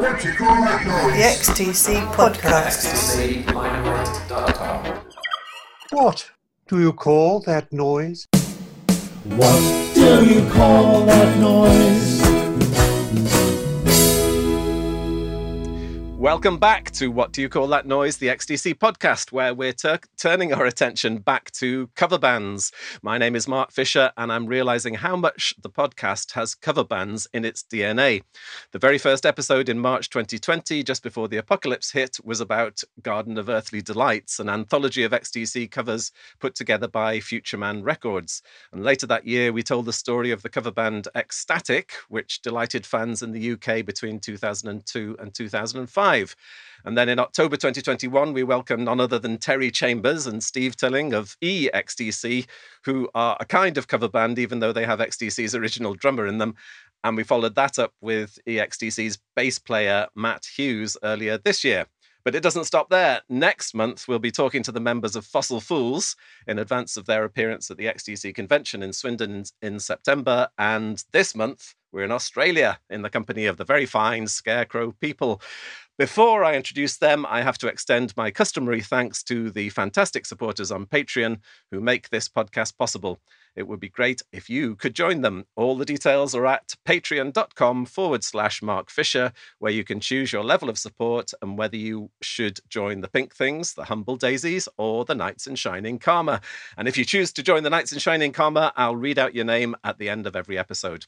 What you call that noise? The XTC Podcast. xtclimate.com. What do you call that noise? What do you call that noise? Welcome back to What Do You Call That Noise, the XTC podcast, where we're tur- turning our attention back to cover bands. My name is Mark Fisher, and I'm realizing how much the podcast has cover bands in its DNA. The very first episode in March 2020, just before the apocalypse hit, was about Garden of Earthly Delights, an anthology of XTC covers put together by Future Man Records. And later that year, we told the story of the cover band Ecstatic, which delighted fans in the UK between 2002 and 2005. And then in October 2021, we welcomed none other than Terry Chambers and Steve Tilling of EXTC, who are a kind of cover band, even though they have XTC's original drummer in them. And we followed that up with EXTC's bass player, Matt Hughes, earlier this year. But it doesn't stop there. Next month, we'll be talking to the members of Fossil Fools in advance of their appearance at the XTC convention in Swindon in, in September. And this month, we're in Australia in the company of the very fine Scarecrow people. Before I introduce them, I have to extend my customary thanks to the fantastic supporters on Patreon who make this podcast possible. It would be great if you could join them. All the details are at patreon.com forward slash Mark Fisher, where you can choose your level of support and whether you should join the Pink Things, the Humble Daisies, or the Knights in Shining Karma. And if you choose to join the Knights in Shining Karma, I'll read out your name at the end of every episode.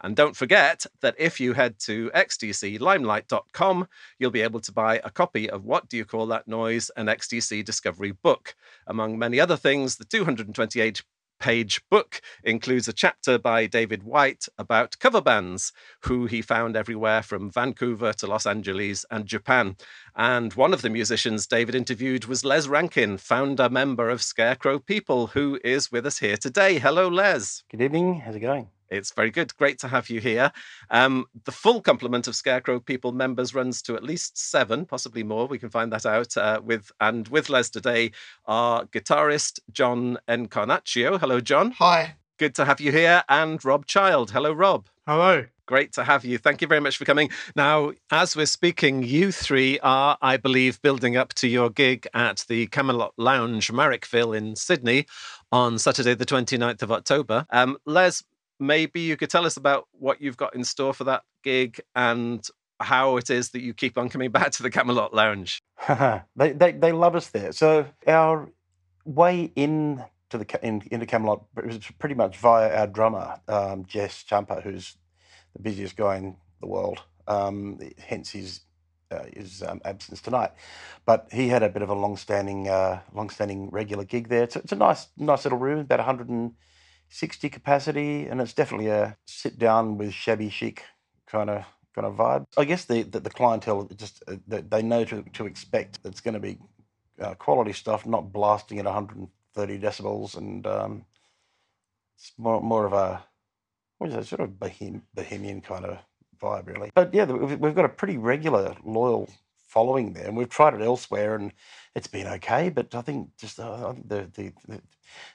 And don't forget that if you head to xtclimelight.com, you'll be able to buy a copy of What Do You Call That Noise? an XTC Discography book. Among many other things, the 228 page book includes a chapter by David White about cover bands, who he found everywhere from Vancouver to Los Angeles and Japan. And one of the musicians David interviewed was Les Rankin, founder member of Scarecrow People, who is with us here today. Hello, Les. Good evening. How's it going? It's very good. Great to have you here. Um, the full complement of Scarecrow People members runs to at least seven, possibly more. We can find that out. Uh, with and with Les today our guitarist John Encarnacao. Hello, John. Hi. Good to have you here, and Rob Child. Hello, Rob. Hello. Great to have you. Thank you very much for coming. Now, as we're speaking, you three are, I believe, building up to your gig at the Camelot Lounge, Marrickville in Sydney on Saturday, the 29th of October. Um, Les, maybe you could tell us about what you've got in store for that gig and how it is that you keep on coming back to the Camelot Lounge. they, they they love us there. So our way in to the in, into Camelot was pretty much via our drummer um, Jess Ciampa, who's the busiest guy in the world. Um, hence his uh, his um, absence tonight. But he had a bit of a long-standing uh, long-standing regular gig there. It's, it's a nice nice little room, about 160 capacity, and it's definitely a sit down with shabby chic kind of kind of vibe. I guess the the, the clientele just uh, they, know to to expect it's going to be uh, quality stuff, not blasting at 130 decibels, and um, it's more more of a what is it, sort of bohem, bohemian kind of vibe, really. But yeah, we've got a pretty regular, loyal following there, and we've tried it elsewhere, and it's been okay. But I think just uh, the the, the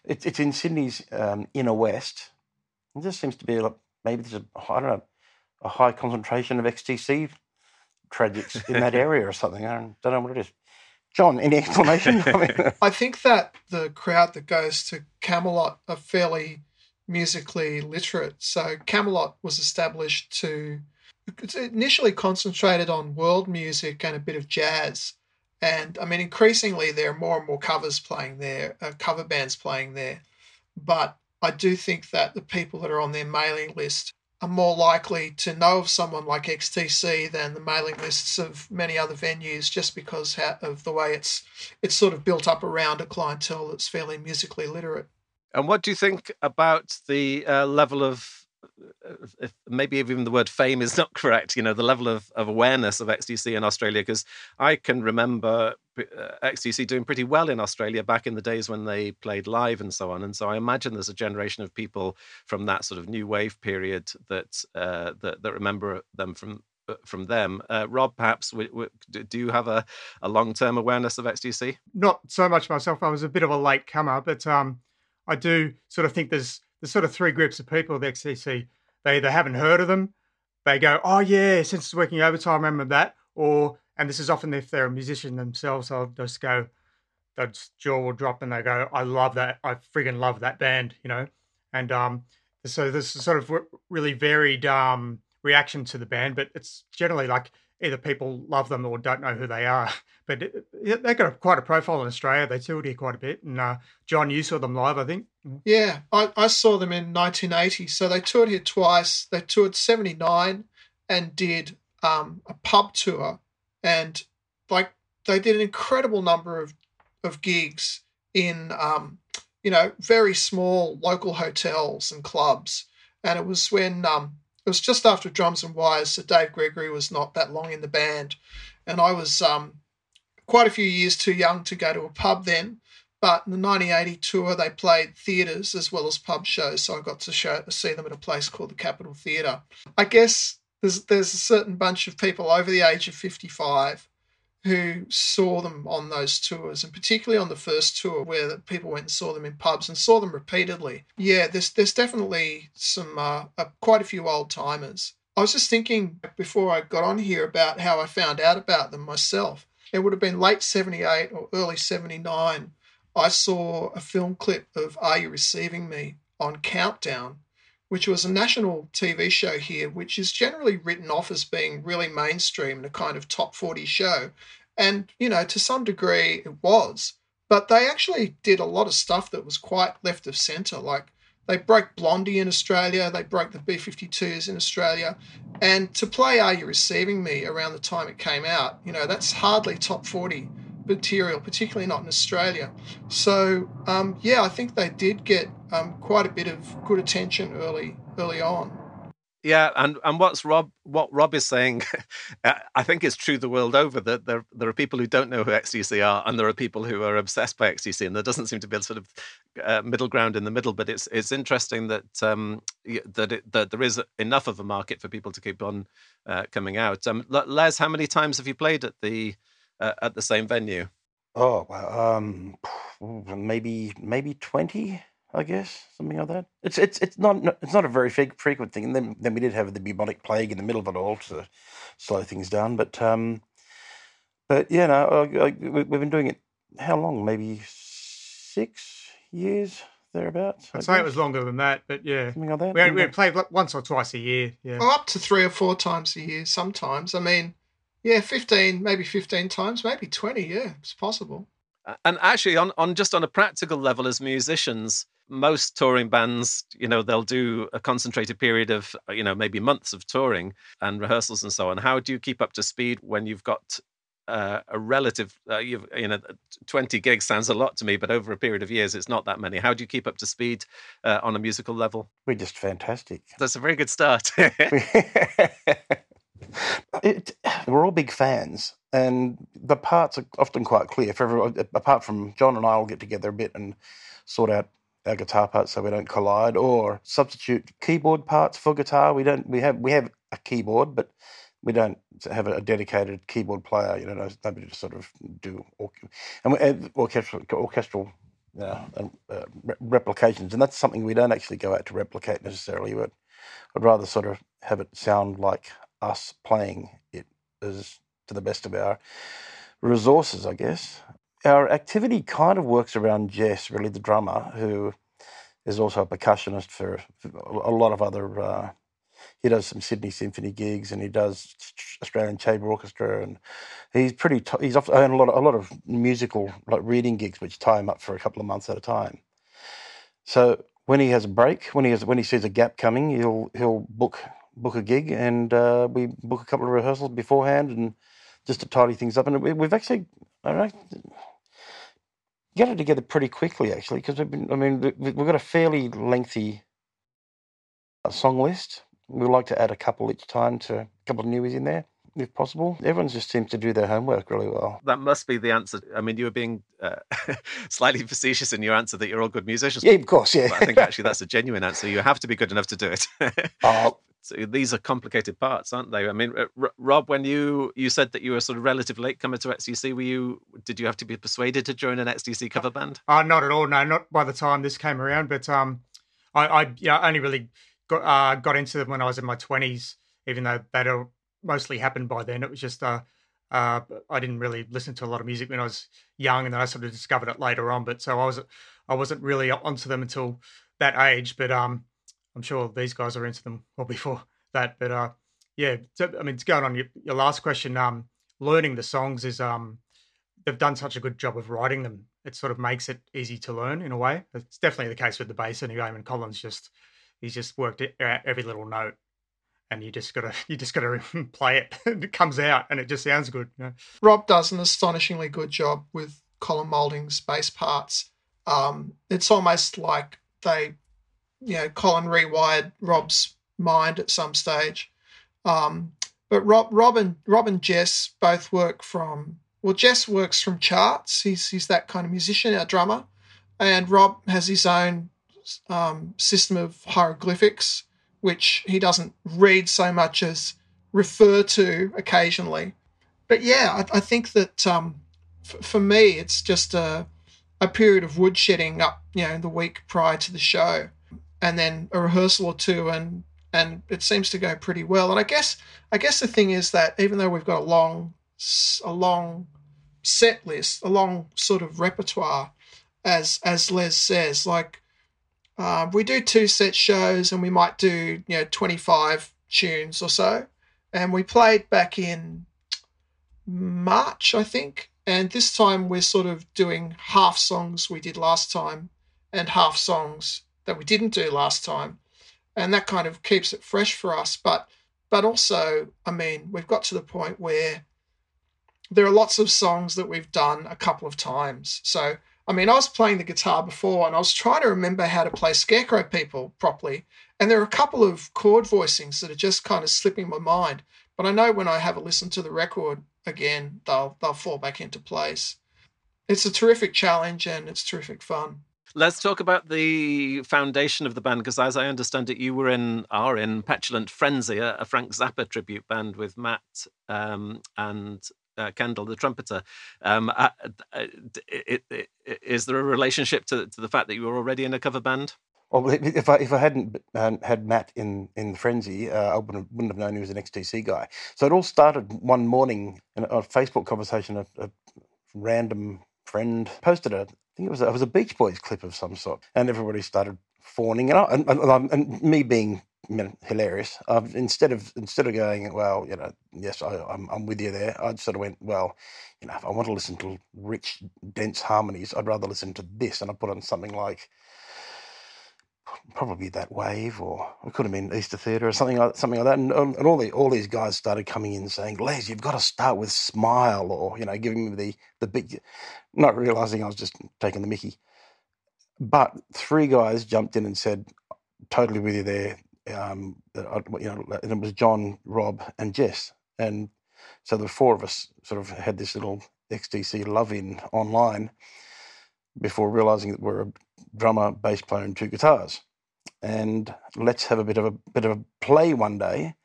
it's it's in Sydney's um, inner west. It just seems to be like maybe there's a I don't know a high concentration of XTC tragics in that area or something. I don't, don't know what it is. John, any explanation? I mean, I think that the crowd that goes to Camelot are fairly musically literate. So Camelot was established to it's initially concentrated on world music and a bit of jazz. And I mean, increasingly there are more and more covers playing there, uh, cover bands playing there. But I do think that the people that are on their mailing list are more likely to know of someone like XTC than the mailing lists of many other venues, just because of the way it's it's sort of built up around a clientele that's fairly musically literate. And what do you think about the uh, level of, if maybe even the word fame is not correct, you know, the level of, of awareness of XTC in Australia? Because I can remember uh, XTC doing pretty well in Australia back in the days when they played live and so on. And so I imagine there's a generation of people from that sort of new wave period that uh, that, that remember them from uh, from them. Uh, Rob, perhaps do you have a, a long term awareness of XTC? not so much myself. I was a bit of a late comer, but um, I do sort of think there's there's sort of three groups of people The XTC. They either haven't heard of them, they go, "Oh yeah, Senses Working Overtime, I remember that." Or and this is often if they're a musician themselves, they'll just go, their jaw will drop and they go, "I love that! I friggin' love that band," you know. And um, so this is sort of really varied um reaction to the band, but it's generally like either people love them or don't know who they are. But they've got a, quite a profile in Australia. They toured here quite a bit. And uh, John, you saw them live, I think. Yeah, I, I saw them in 1980. So they toured here twice. They toured 79 and did um, a pub tour. And like they did an incredible number of, of gigs in, um, you know, very small local hotels and clubs. And it was when um, it was just after Drums and Wires, so Dave Gregory was not that long in the band, and I was um, quite a few years too young to go to a pub then. But in the 1980 tour, they played theatres as well as pub shows, so I got to show, see them at a place called the Capitol Theatre. I guess there's there's a certain bunch of people over the age of 55 who saw them on those tours, and particularly on the first tour where people went and saw them in pubs and saw them repeatedly. Yeah, there's there's definitely some uh, uh, quite a few old timers. I was just thinking before I got on here about how I found out about them myself. It would have been late '78 or early '79. I saw a film clip of Are You Receiving Me on Countdown, which was a national TV show here, which is generally written off as being really mainstream and a kind of top 40 show. And, you know, to some degree it was. But they actually did a lot of stuff that was quite left of centre. Like they broke Blondie in Australia, they broke the B 52s in Australia. And to play Are You Receiving Me around the time it came out, you know, that's hardly top 40 material, particularly not in Australia. So um, yeah, I think they did get um, quite a bit of good attention early early on. Yeah, and, and what's Rob what Rob is saying, I think it's true the world over that there there are people who don't know who XTC are, and there are people who are obsessed by XTC, and there doesn't seem to be a sort of uh, middle ground in the middle. But it's it's interesting that um, that it, that there is enough of a market for people to keep on uh, coming out. Um, Les, how many times have you played at the uh, at the same venue? Oh, wow. Um, maybe maybe twenty, I guess, something like that. It's it's it's not it's not a very frequent thing. And then then we did have the bubonic plague in the middle of it all to slow things down. But um, but yeah, no, I, I, we've been doing it how long? Maybe six years thereabouts. I'd say it was longer than that, but yeah, something like that. We, we played once or twice a year. Yeah, well, up to three or four times a year. Sometimes, I mean yeah, 15, maybe 15 times, maybe 20. Yeah, it's possible. And actually, on, on just on a practical level, as musicians, most touring bands, you know, they'll do a concentrated period of, you know, maybe months of touring and rehearsals and so on. How do you keep up to speed when you've got uh, a relative, uh, you've, you know, 20 gigs sounds a lot to me, but over a period of years, it's not that many. How do you keep up to speed uh, on a musical level? We're just fantastic. That's a very good start. It, we're all big fans, and the parts are often quite clear for everyone. Apart from John and I will get together a bit and sort out our guitar parts so we don't collide, or substitute keyboard parts for guitar. We don't. We have we have a keyboard, but we don't have a dedicated keyboard player. You know, nobody to sort of do and we, orchestral orchestral uh, uh, replications, and that's something we don't actually go out to replicate necessarily. But I'd rather sort of have it sound like us playing it as to the best of our resources, I guess. Our activity kind of works around Jess, really the drummer, who is also a percussionist for, a lot of other. Uh, he does some Sydney Symphony gigs, and he does Australian Chamber Orchestra, and he's pretty. T- he's often a lot, of, a lot of musical like reading gigs, which tie him up for a couple of months at a time. So when he has a break, when he has when he sees a gap coming, he'll he'll book book a gig, and uh, we book a couple of rehearsals beforehand, and just to tidy things up. And we, have actually, I don't know, get it together pretty quickly actually, because we've been. I mean, we've got a fairly lengthy uh, song list. We like to add a couple each time to a couple of newies in there if possible. Everyone just seems to do their homework really well. That must be the answer. I mean, you were being uh, slightly facetious in your answer that you're all good musicians. Yeah, of course, yeah. But I think actually that's a genuine answer. You have to be good enough to do it. oh. So these are complicated parts, aren't they? I mean, R- Rob, when you you said that you were sort of relative latecomer to XTC, were you? Did you have to be persuaded to join an XTC cover band? Uh, not at all. No, not by the time this came around. But um, I, I yeah, only really got uh, got into them when I was in my twenties even though that mostly happened by then. It was just uh, uh, I didn't really listen to a lot of music when I was young, and then I sort of discovered it later on. But so I was I wasn't really onto them until that age. But um, I'm sure these guys are into them well before that. But uh, yeah, so, I mean, it's going on your, your last question. Um, learning the songs is um, they've done such a good job of writing them. It sort of makes it easy to learn in a way. It's definitely the case with the bass anyway. And Colin's just he's just worked out every little note, and you just gotta you just gotta play it. it comes out, and it just sounds good. You know? Rob does an astonishingly good job with Colin Moulding's bass parts. Um, it's almost like they, you know, Colin rewired Rob's mind at some stage. Um, but Rob, Rob and Rob and Jess both work from well, Jess works from charts. He's he's that kind of musician, a drummer, and Rob has his own um, system of hieroglyphics, which he doesn't read so much as refer to occasionally. But yeah, I, I think that um, f- for me, it's just a a period of woodshedding up, you know, the week prior to the show, and then a rehearsal or two, and and it seems to go pretty well. And I guess I guess the thing is that even though we've got a long a long set list, a long sort of repertoire, as as Les says, like uh, we do two set shows and we might do you know twenty five tunes or so, and we played back in March, I think, and this time we're sort of doing half songs we did last time and half songs that we didn't do last time and that kind of keeps it fresh for us. But but also, I mean, we've got to the point where there are lots of songs that we've done a couple of times. So I mean, I was playing the guitar before, and I was trying to remember how to play Scarecrow People properly, and there are a couple of chord voicings that are just kind of slipping my mind. But I know when I have a listen to the record again, they'll they'll fall back into place. It's a terrific challenge and it's terrific fun. Let's talk about the foundation of the band because, as I understand it, you were in are in Petulant Frenzy, a, Frank Zappa tribute band with Matt um, and uh, Kendall, the trumpeter. Um, uh, uh, it, it, is there a relationship to, to the fact that you were already in a cover band? Well, if I if I hadn't um, had Matt in in frenzy, uh, I wouldn't have, wouldn't have known he was an XTC guy. So it all started one morning in a, a Facebook conversation. A, a, random friend posted a think it was a, it was a Beach Boys clip of some sort, and everybody started fawning, and I, and, and, and me being you know, hilarious. Uh, instead of instead of going, well, you know, yes, I, I'm I'm with you there. I sort of went, well, you know, if I want to listen to rich, dense harmonies, I'd rather listen to this, and I put on something like probably that wave, or it could have been Easter Theatre or something like something like that. And, um, and all the all these guys started coming in saying, "Les, you've got to start with Smile," or you know, giving me the the big, not realizing I was just taking the Mickey. But three guys jumped in and said, "Totally with you there." Um, you know, and it was John, Rob, and Jess, and so the four of us sort of had this little XTC love in online before realizing that we're drummer, bass player, and two guitars. And let's have a bit of a bit of a play one day.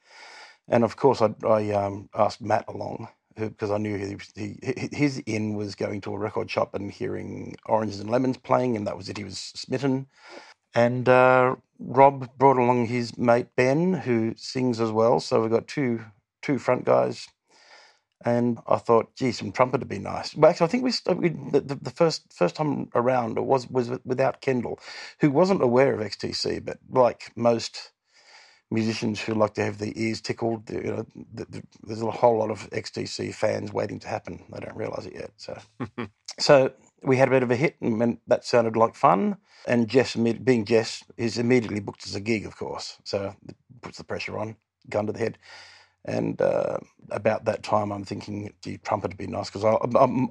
And of course, I, I um, asked Matt along because I knew he, he, his in was going to a record shop and hearing Oranges and Lemons playing, and that was it. He was smitten. And uh, Rob brought along his mate Ben, who sings as well. So we've got two two front guys and I thought, gee, some trumpet would be nice. But actually, I think we, we the, the, first first time around was was without Kendall, who wasn't aware of XTC, but like most musicians who like to have their ears tickled, you know, the, there's a whole lot of XTC fans waiting to happen. They don't realize it yet. So, so we had a bit of a hit, and that sounded like fun. And Jess, being Jess, is immediately booked as a gig, of course. So it puts the pressure on, gun to the head. And uh, about that time, I'm thinking, gee, trumpet would be nice because I,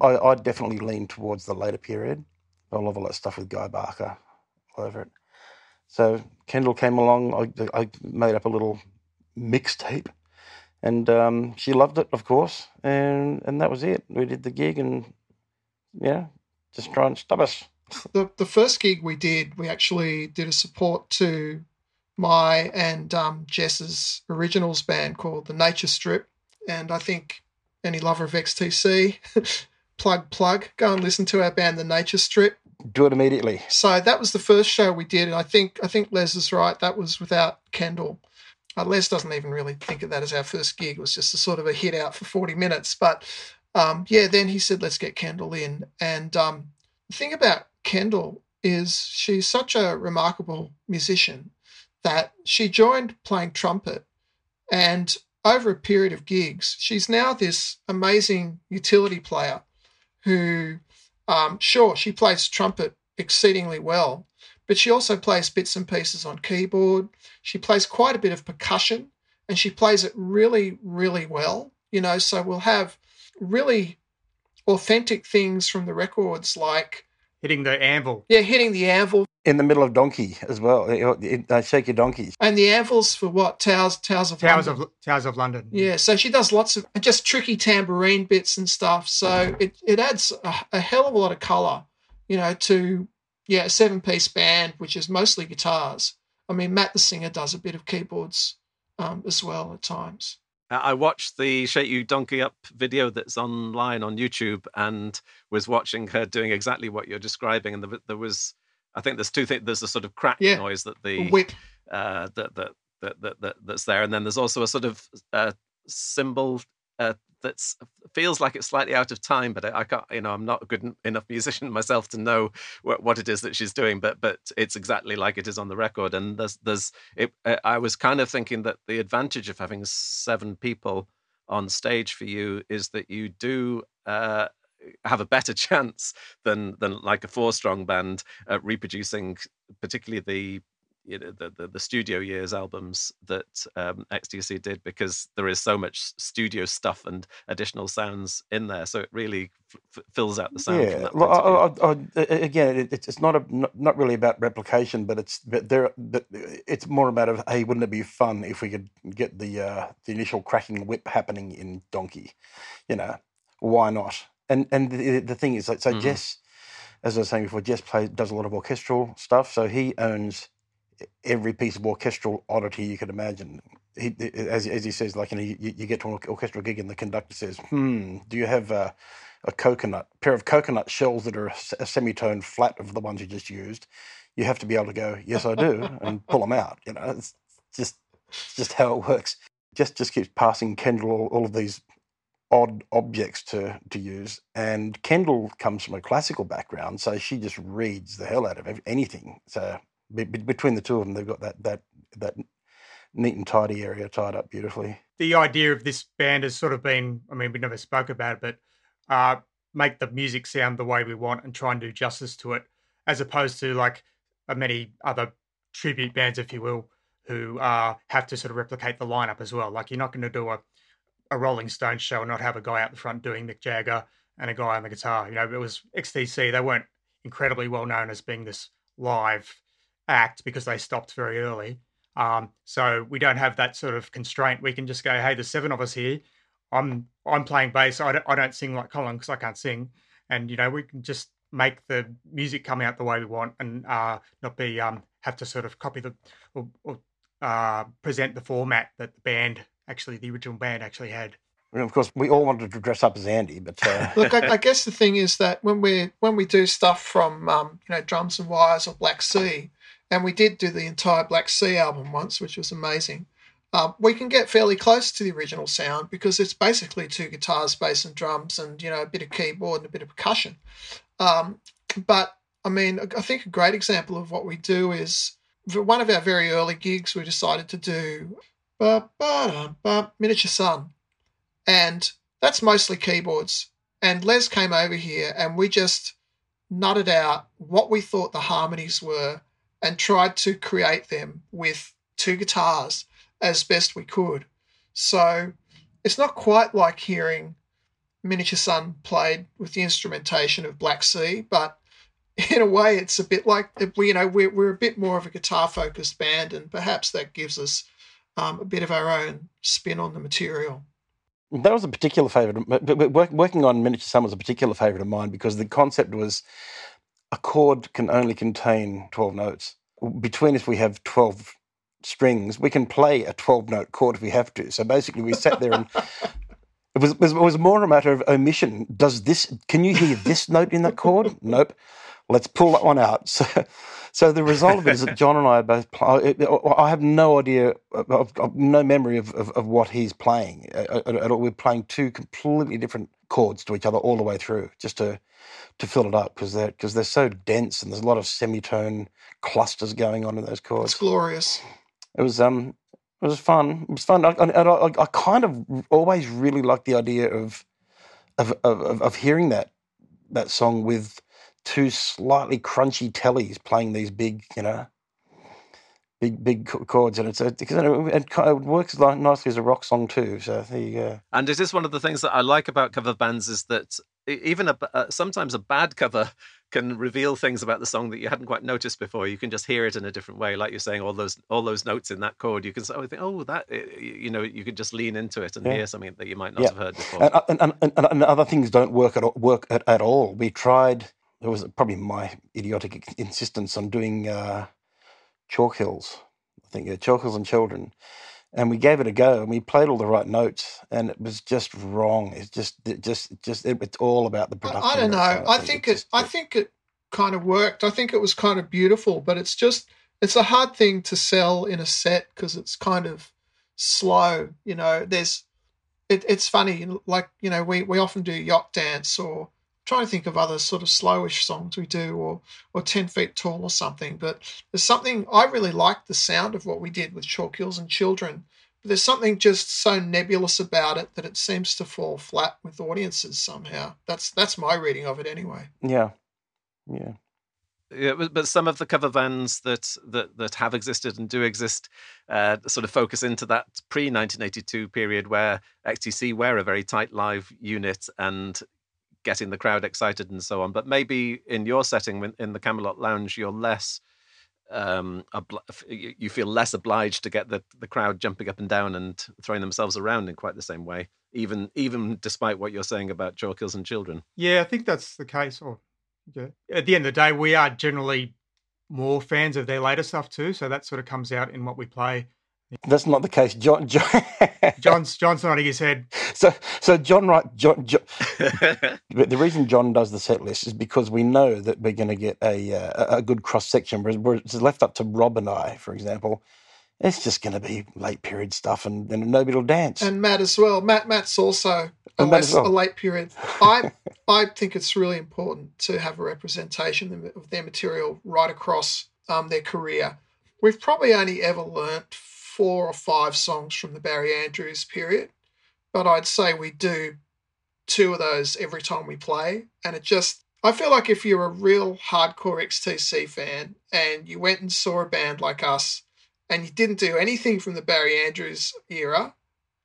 I, I definitely lean towards the later period. I love all that stuff with Guy Barker all over it. So Kendall came along. I, I made up a little mixtape, and um, she loved it, of course. And and that was it. We did the gig, and yeah, just try and stop us. The the first gig we did, we actually did a support to my and um, Jess's originals band called the Nature Strip. And I think any lover of XTC, plug, plug, go and listen to our band, the Nature Strip. Do it immediately. So that was the first show we did, and I think I think Les is right. That was without Kendall, uh, Les doesn't even really think of that as our first gig. It was just a sort of a hit out for 40 minutes. But um, yeah, then he said, let's get Kendall in. And um, the thing about Kendall is she's such a remarkable musician that she joined playing trumpet. And over a period of gigs, she's now this amazing utility player who, um, sure, she plays trumpet exceedingly well, but she also plays bits and pieces on keyboard. She plays quite a bit of percussion and she plays it really, really well. You know, so we'll have really authentic things from the records like Hitting the anvil. yeah, hitting the anvil In the middle of Donkey as well. Uh, Shake Your Donkeys. and the anvils for what towers towers of Towers London. of Towers of London. Yeah, so she does lots of just tricky tambourine bits and stuff. So it, it adds a, a hell of a lot of color, you know, to yeah, a seven piece band, which is mostly guitars. I mean, Matt the singer does a bit of keyboards um, as well at times. I watched the Shake You Donkey Up video that's online on YouTube and was watching her doing exactly what you're describing. And there, there was, I think there's two things. There's a sort of crack Yeah. noise that the whip, uh, that, that, that, that, that that's there, and then there's also a sort of uh, cymbal uh, that's feels like it's slightly out of time, but I, I can't. You know, I'm not a good enough musician myself to know what, what it is that she's doing, but but it's exactly like it is on the record. And there's there's it, uh, I was kind of thinking that the advantage of having seven people on stage for you is that you do. Uh, have a better chance than than like a four strong band at reproducing particularly the you know, the, the the studio years albums that um, XTC did because there is so much studio stuff and additional sounds in there, so it really f- fills out the sound. from Yeah, that well, I. I, I, again, it, it's it's not a not, not really about replication, but it's but there. But it's more about of hey, wouldn't it be fun if we could get the uh, the initial cracking whip happening in Donkey? You know, why not? And and the, the thing is, like, so Mhm. Jess, as I was saying before, Jess plays does a lot of orchestral stuff, so he owns every piece of orchestral oddity you could imagine. He, as, as he says, like you, know, you, you get to an orchestral gig and the conductor says, "Hmm, do you have a, a coconut pair of coconut shells that are a a semitone flat of the ones you just used?" You have to be able to go, "Yes, I do," and pull them out. You know, it's just it's just how it works. Just just keeps passing Kendall all, all of these odd objects to to use. And Kendall comes from a classical background, so she just reads the hell out of anything. So be, be- between the two of them, they've got that that that neat and tidy area tied up beautifully. the idea of this band has sort of been i mean we never spoke about it but uh make the music sound the way we want and try and do justice to it as opposed to like uh, many other tribute bands if you will who uh have to sort of replicate the lineup as well like you're not going to do a a rolling stones show and not have a guy out the front doing mick jagger and a guy on the guitar you know it was xtc they weren't incredibly well known as being this live act because they stopped very early um, so we don't have that sort of constraint. We can just go, hey, there's seven of us here. I'm I'm playing bass. I don't, I don't sing like Colin because I can't sing, and you know we can just make the music come out the way we want and uh, not be um, have to sort of copy the or, or uh, present the format that the band actually the original band actually had. And of course, we all wanted to dress up as Andy, but uh, Look, I, I guess the thing is that when we when we do stuff from um, you know drums and wires or Black Sea, and we did do the entire Black Sea album once, which was amazing. Um, we can get fairly close to the original sound because it's basically two guitars, bass, and drums, and you know a bit of keyboard and a bit of percussion. Um, but I mean, I think a great example of what we do is for one of our very early gigs. We decided to do ba, ba, da, ba, miniature sun, and that's mostly keyboards. And Les came over here and we just nutted out what we thought the harmonies were and tried to create them with two guitars as best we could. So it's not quite like hearing Miniature Sun played with the instrumentation of Black Sea, but in a way it's a bit like you know we're, we're a bit more of a guitar focused band and perhaps that gives us um, a bit of our own spin on the material. That was a particular favourite. But working on Miniature Sun was a particular favourite of mine because the concept was a chord can only contain 12 notes. Between us, we have 12 strings. We can play a 12 note chord if we have to. So basically, we sat there and it was, it was more a matter of omission. Does this, can you hear this note in that chord? Nope. Let's pull that one out. So, So the result of it is that John and I are both. Play, I have no idea, of, no memory of, of, of what he's playing at, at all. We're playing two completely different chords to each other all the way through, just to to fill it up because they're because they're so dense and there's a lot of semitone clusters going on in those chords. It's glorious. It was um, it was fun. It was fun. I, and I, I, kind of always really liked the idea of, of of of hearing that that song with two slightly crunchy tellies playing these big, you know, big big chords, and it's a, because it, it works like nicely as a rock song too. So there you go. And it is one of the things that I like about cover bands is that even a, uh, sometimes a bad cover can reveal things about the song that you hadn't quite noticed before. You can just hear it in a different way, like you're saying, all those all those notes in that chord. You can say, oh, think, oh, that eh, you know, you could just lean into it and Yeah. hear something that you might not Yeah. have heard before. And, and, and, and, and other things don't work at work at, at all. We tried. It was probably my idiotic insistence on doing uh, Chalk Hills. I think yeah, Chalk Hills and Children, and we gave it a go and we played all the right notes, and it was just wrong. It's just, it just, just it, it's all about the I, production. I don't know. of it, I think it. I think it kind of worked. I think it was kind of beautiful, but it's just it's a hard thing to sell in a set because it's kind of slow. You know, there's it, it's funny. Like you know, we we often do yacht dance or trying to think of other sort of slowish songs we do or or 10 feet tall or something but there's something i really like the sound of what we did with chalk hills and children. But there's something just so nebulous about it that it seems to fall flat with audiences somehow. That's that's my reading of it anyway. Yeah, yeah. Yeah, but, but some of the cover bands that that that have existed and do exist uh, sort of focus into that pre 1982 period where XTC were a very tight live unit and getting the crowd excited and so on. But maybe in your setting, in the Camelot Lounge, you're less. Um, you feel less obliged to get the, the crowd jumping up and down and throwing themselves around in quite the same way, even even despite what you're saying about Hills and Children. Yeah, I think that's the case. Or yeah. at the end of the day, we are generally more fans of their later stuff too. So that sort of comes out in what we play. That's not the case. John, John John's John's nodding his head. so so John right John, John But the reason John does the set list is because we know that we're going to get a uh, a good cross section. Whereas whereas it's left up to Rob and I, for example, it's just going to be late period stuff, and then nobody will dance. and matt as well matt matt's also a, Matt less, well. a late period i i think it's really important to have a representation of their material right across um, their career we've probably only ever learnt four or five songs from the barry andrews period but i'd say we do two of those every time we play and it just i feel like if you're a real hardcore xtc fan and you went and saw a band like us and you didn't do anything from the barry andrews era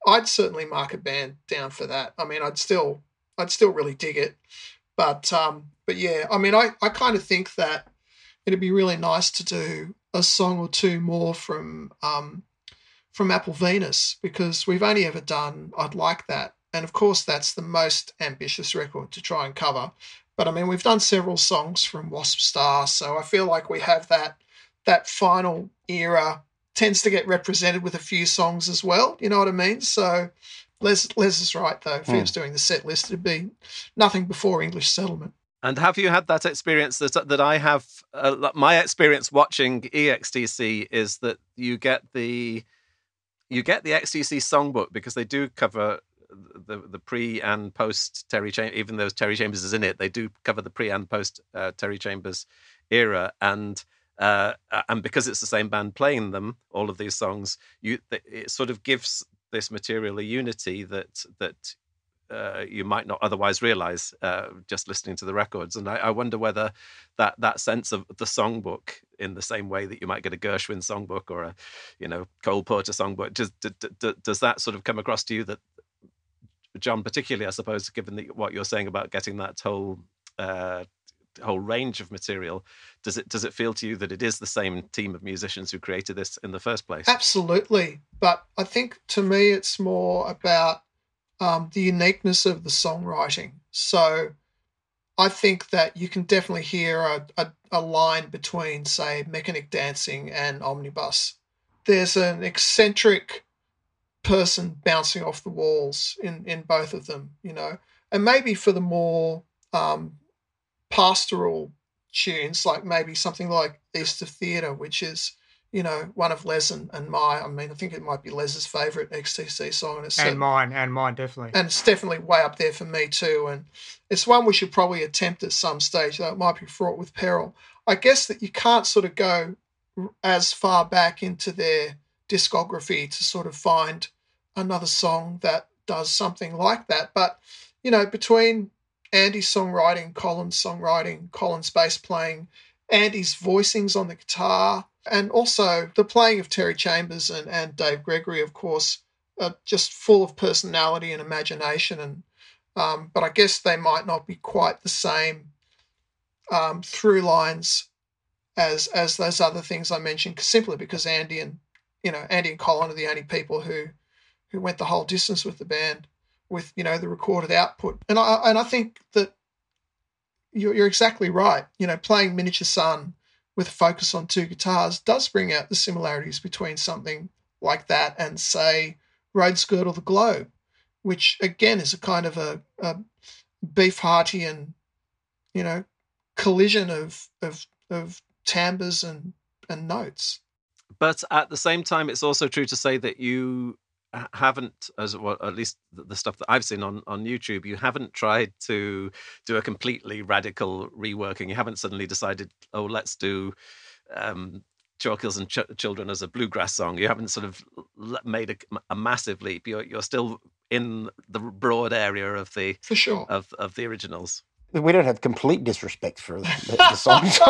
I'd certainly mark a band down for that. I mean, I'd still, I'd still really dig it, but, um, but yeah, I mean, I, I kind of think that it'd be really nice to do a song or two more from, um, from Apple Venus because we've only ever done I'd like that, and of course that's the most ambitious record to try and cover. But I mean, we've done several songs from Wasp Star, so I feel like we have that that final era tends to get represented with a few songs as well. You know what I mean? So Les Les is right though. If he Hmm. was doing the set list, it'd be nothing before English Settlement. And have you had that experience that that I have? Uh, my experience watching EXTC is that you get the you get the XTC songbook because they do cover the the pre and post Terry Chambers. Even though Terry Chambers is in it, they do cover the pre and post uh, Terry Chambers era, and uh, and because it's the same band playing them, all of these songs, you it sort of gives this material a unity that that uh, you might not otherwise realize uh, just listening to the records. And I, I wonder whether that that sense of the songbook, in the same way that you might get a Gershwin songbook or a, you know, Cole Porter songbook, does, d- d- d- does that sort of come across to you that, John, particularly, I suppose, given the, what you're saying about getting that whole uh, whole range of material, does it does it feel to you that it is the same team of musicians who created this in the first place? Absolutely, but I think to me it's more about um, the uniqueness of the songwriting. So I think that you can definitely hear a, a, a line between, say, Meccanik Dancing and Omnibus. There's an eccentric person bouncing off the walls in, in both of them, you know. And maybe for the more um, pastoral tunes, like maybe something like Easter Theatre, which is you know one of Les and, and my. I mean, I think it might be Les's favourite XTC song, and and mine, and mine definitely. and it's definitely way up there for me too. And it's one we should probably attempt at some stage, though it might be fraught with peril. I guess that you can't sort of go as far back into their discography to sort of find another song that does something like that. But you know, between Andy's songwriting, Colin's songwriting, Colin's bass playing, Andy's voicings on the guitar, and also the playing of Terry Chambers and, and Dave Gregory, of course, are just full of personality and imagination. And um, but I guess they might not be quite the same um, through lines as as those other things I mentioned, simply because Andy and you know Andy and Colin are the only people who who went the whole distance with the band with you know the recorded output. And I and I think that you're, you're exactly right. You know, playing Miniature Sun with a focus on two guitars does bring out the similarities between something like that and say Skirt or the Globe, which again is a kind of a, a beef hearty and you know collision of of of timbres and and notes. But at the same time, it's also true to say that you haven't as well at least the stuff that i've seen on on youtube you haven't tried to do a completely radical reworking you haven't suddenly decided oh let's do um Chalk Hills and Ch- Children as a bluegrass song. You haven't sort of made a, a, massive leap. You're you're still in the broad area of the for sure of of the originals. We don't have complete disrespect for the, the songs.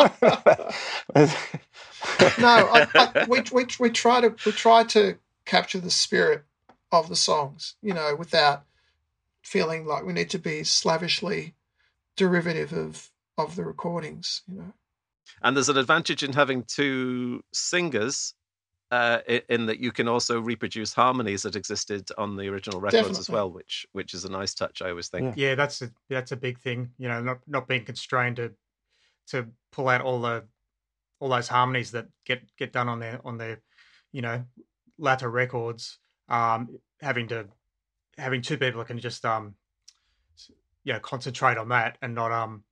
no, I, I, we, we we try to we try to capture the spirit of the songs, you know, without feeling like we need to be slavishly derivative of of the recordings, you know. And there's an advantage in having two singers uh, in that you can also reproduce harmonies that existed on the original records Definitely. as well, which which is a nice touch. I always think. Yeah, that's a that's a big thing. You know, not not being constrained to to pull out all the all those harmonies that get get done on their on their you know latter records um, having to having two people that can just um, you know concentrate on that and not um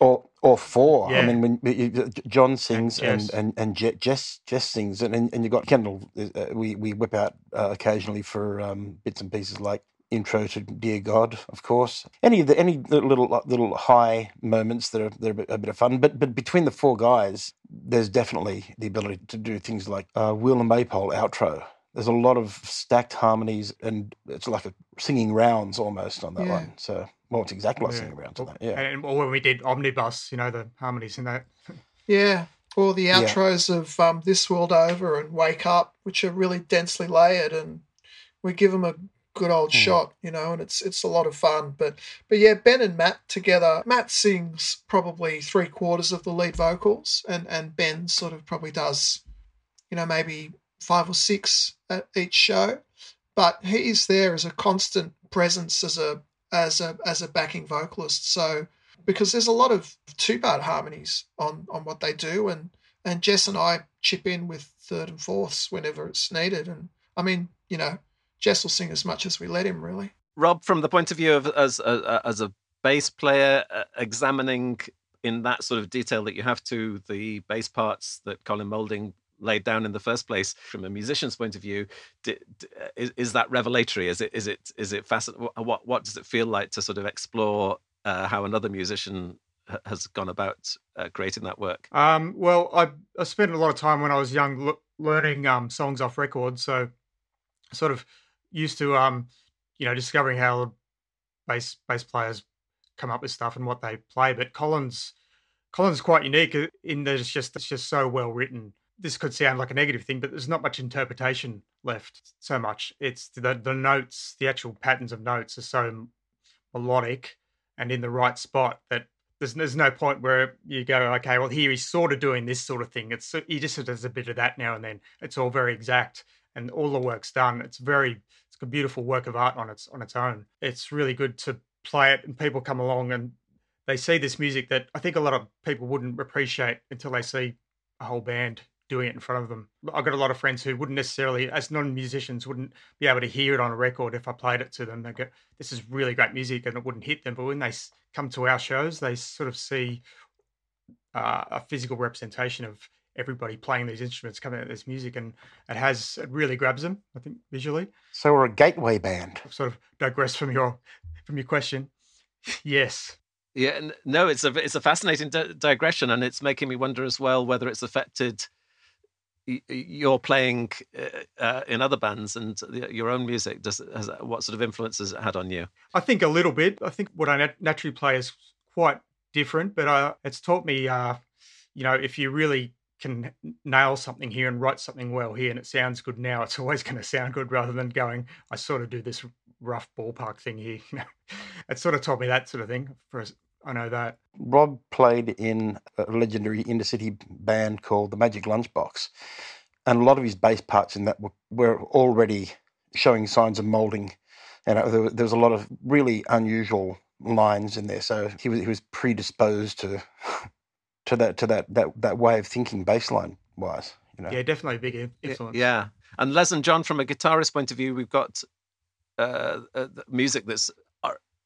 or or four. Yeah. I mean, when you, John sings and and and, and Jess Jess sings, and and you got Kendall. Uh, we we whip out uh, occasionally for um, bits and pieces like intro to Dear God, of course. Any of the any little little high moments that are that are a bit, a bit of fun. But but between the four guys, there's definitely the ability to do things like uh, Wheel and Maypole outro there's a lot of stacked harmonies and it's like a singing rounds almost on that yeah. one. So, well, it's exactly like yeah. singing rounds on that. Yeah. And or when we did Omnibus, you know, the harmonies in that. yeah. Or the outros yeah. of um, This World Over and Wake Up, which are really densely layered and we give them a good old mm. shot, you know, and it's it's a lot of fun. But but yeah, Ben and Matt together. Matt sings probably three quarters of the lead vocals, and and Ben sort of probably does, you know, maybe five or six at each show, but he's there as a constant presence as a as a as a backing vocalist. So because there's a lot of two part harmonies on on what they do, and and Jess and I chip in with third and fourths whenever it's needed. And I mean, you know, Jess will sing as much as we let him, really. Rob, from the point of view of as a, as a bass player, uh, examining in that sort of detail that you have to the bass parts that Colin Moulding laid down in the first place from a musician's point of view is, is that revelatory? Is it is it is it fascinating what what does it feel like to sort of explore uh, how another musician has gone about uh, creating that work? Um, well I, I spent a lot of time when i was young learning um, songs off record so sort of used to um, you know discovering how bass bass players come up with stuff and what they play. But collins Collins is quite unique in that it's just it's just so well written this could sound like a negative thing, but there's not much interpretation left so much. It's the the notes, the actual patterns of notes are so melodic and in the right spot that there's there's no point where you go, okay, well here he's sort of doing this sort of thing. It's he just does a bit of that now and then. It's all very exact and all the work's done. It's very it's a beautiful work of art on its on its own. It's really good to play it and people come along and they see this music that I think a lot of people wouldn't appreciate until they see a whole band doing it in front of them. I've got a lot of friends who wouldn't necessarily, as non-musicians, wouldn't be able to hear it on a record if I played it to them. They go, "This is really great music," and it wouldn't hit them. But when they come to our shows, they sort of see uh, a physical representation of everybody playing these instruments, coming out with this music, and it has it really grabs them. I think visually. So we're a gateway band. I've sort of digress from your from your question. yes. Yeah, no, it's a it's a fascinating di- digression, and it's making me wonder as well whether it's affected y- y- playing uh, uh, in other bands and your own music. Does has, what sort of influences it had on you? I think a little bit. I think what I nat- naturally play is quite different, but uh, it's taught me, uh, you know, if you really can nail something here and write something well here and it sounds good now, it's always going to sound good rather than going, I sort of do this rough ballpark thing here. It sort of taught me that sort of thing. For us- I know that. Rob played in a legendary inner city band called the Magic Lunchbox, and a lot of his bass parts in that were, were already showing signs of molding. And there, was- there was a lot of really unusual lines in there, so he was he was predisposed to to that to that that that way of thinking baseline wise. You know, Yeah, definitely a big influence. Yeah, and Les and John, from a guitarist point of view, we've got uh, uh, music that's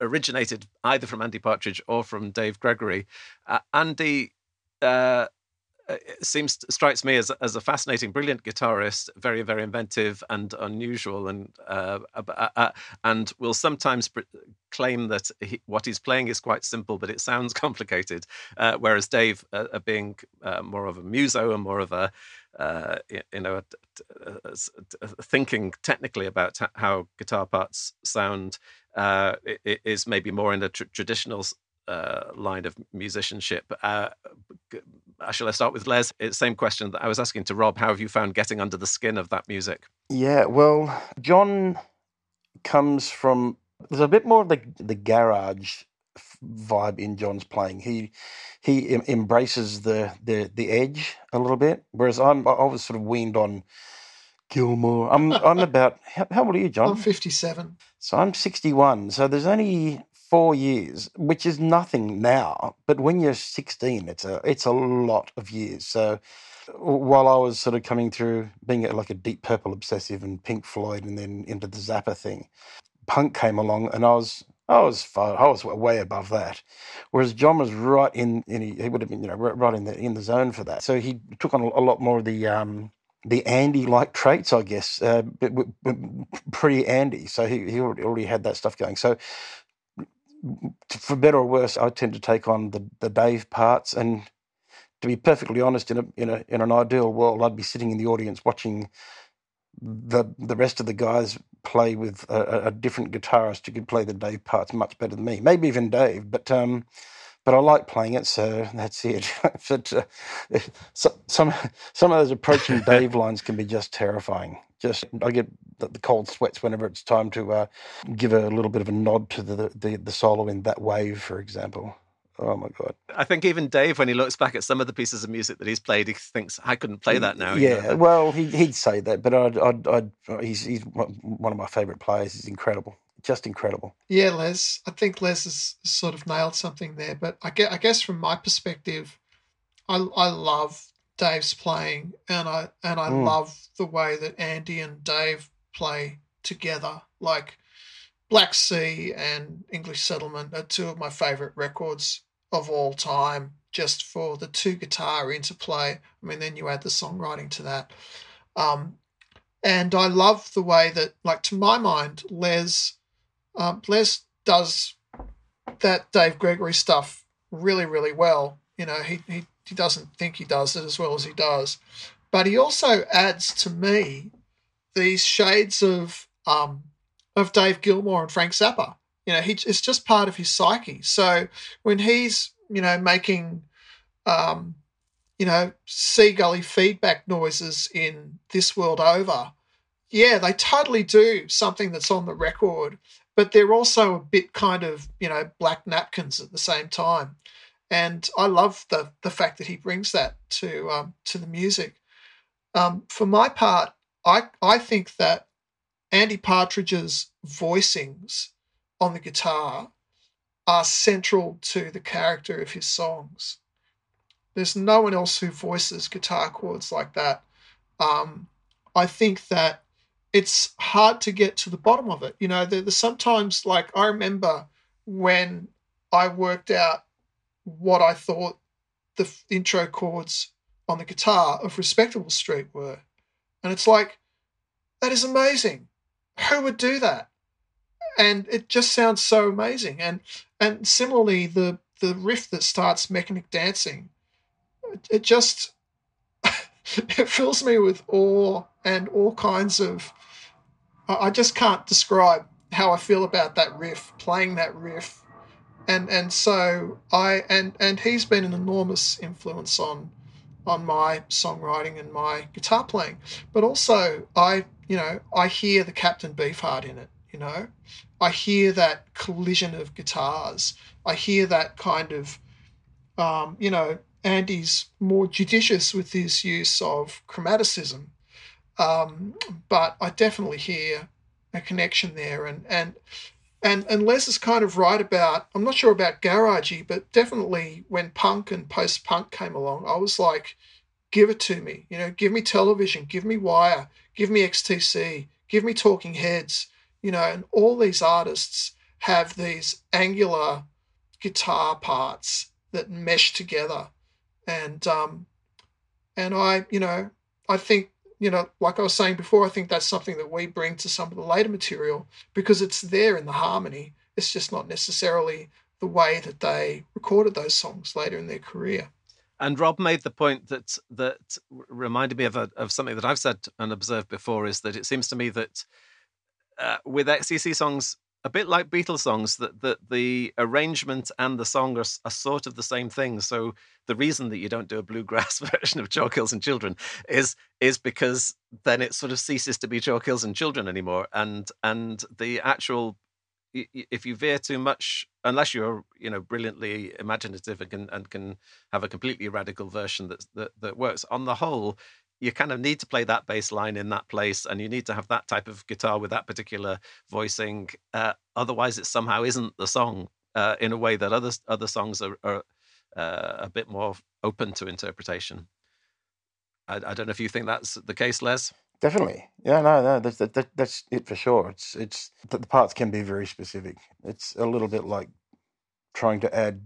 originated either from Andy Partridge or from Dave Gregory. Uh, Andy uh, uh, seems strikes me as as a fascinating, brilliant guitarist, very very inventive and unusual, and uh, uh, uh, and will sometimes claim that he, what he's playing is quite simple, but it sounds complicated. Whereas Dave, being more of a muso and more of a uh, you know, thinking technically about how guitar parts sound uh, i- i- is maybe more in the tr- traditional uh, line of musicianship. Uh, uh, shall I start with Les? It's same question that I was asking to Rob. How have you found getting under the skin of that music? Yeah, well, John comes from there's a bit more of the the garage vibe in John's playing. He he em- embraces the the the edge a little bit, whereas I'm I was sort of weaned on Gilmour. I'm I'm about how, how old are you, John? I'm 57. So I'm 61. So there's only four years, which is nothing now. But when you're 16, it's a it's a lot of years. So while I was sort of coming through being like a Deep Purple obsessive and Pink Floyd, and then into the Zappa thing, punk came along, and I was I was far, I was way above that. Whereas John was right in, in he, he would have been you know right in the in the zone for that. So he took on a, a lot more of the um, the Andy like traits, I guess, uh, pre Andy. So he, he already had that stuff going. So for better or worse, I tend to take on the, the Dave parts. And to be perfectly honest, in a in a in an ideal world, I'd be sitting in the audience watching the the rest of the guys play with a, a- a different guitarist who could play the Dave parts much better than me. Maybe even Dave, but um, but I like playing it, so that's it. but uh, so, some some of those approaching Dave lines can be just terrifying. Just I get the, the cold sweats whenever it's time to uh, give a little bit of a nod to the, the the solo in that wave, for example. Oh my god! I think even Dave, when he looks back at some of the pieces of music that he's played, he thinks, I couldn't play that now. you know, Yeah, well, he, he'd say that, but I'd, I'd, I'd, he's he's one one of my favourite players. He's incredible, just incredible. Yeah, Les. I think Les has sort of nailed something there. But I guess, I guess from my perspective, I, I love Dave's playing, and I and I Mm. love the way that Andy and Dave play together. Like Black Sea and English Settlement are two of my favorite records of all time. Just for the two guitar interplay. I mean, then you add the songwriting to that. Um, and I love the way that, like to my mind, Les um, Les does that Dave Gregory stuff really, really well. You know, he, he, he doesn't think he does it as well as he does. But he also adds to me these shades of um, of Dave Gilmour and Frank Zappa. You know, he, it's just part of his psyche. So when he's, you know, making, um, you know, seagully feedback noises in This World Over, yeah, they totally do something that's on the record but they're also a bit kind of you know black napkins at the same time. And i love the the fact that he brings that to um, to the music. Um, for my part i i think that andy partridge's voicings on the guitar are central to the character of his songs. There's no one else who voices guitar chords like that. Um, i think that it's hard to get to the bottom of it. You know, there, there's sometimes like I remember when I worked out what I thought the intro chords on the guitar of Respectable Street were. And it's like, that is amazing. Who would do that? And it just sounds so amazing. And and similarly, the the riff that starts Meccanik Dancing, it, it just it fills me with awe and all kinds of. I just can't describe how I feel about that riff, playing that riff, and and so I and and he's been an enormous influence on on my songwriting and my guitar playing. But also, I you know I hear the Captain Beefheart in it. You know, I hear that collision of guitars. I hear that kind of, um, you know, Andy's more judicious with his use of chromaticism, um, but I definitely hear a connection there, and and and and Les is kind of right about. I'm not sure about garagey, but definitely when punk and post punk came along, I was like, give it to me. You know, give me television, give me Wire, give me XTC, give me Talking Heads. You know, and all these artists have these angular guitar parts that mesh together, and um, and I, you know, I think you know, like I was saying before, I think that's something that we bring to some of the later material because it's there in the harmony. It's just not necessarily the way that they recorded those songs later in their career. And Rob made the point that that reminded me of a, of something that I've said and observed before is that it seems to me that uh, with XTC songs, a bit like Beatles songs, that that the arrangement and the song are, are sort of the same thing. So the reason that you don't do a bluegrass version of Chalk Hills and Children is is because then it sort of ceases to be Chalk Hills and Children anymore, and and the actual if you veer too much, unless you're you know brilliantly imaginative and can and can have a completely radical version that that, that works. On the whole, you kind of need to play that bass line in that place and you need to have that type of guitar with that particular voicing uh, otherwise it somehow isn't the song uh, in a way that other other songs are, are uh, a bit more open to interpretation. I, I, don't know if you think that's the case les? Definitely. Yeah no no that's that, that's it for sure. It's it's the parts can be very specific. It's a little bit like trying to add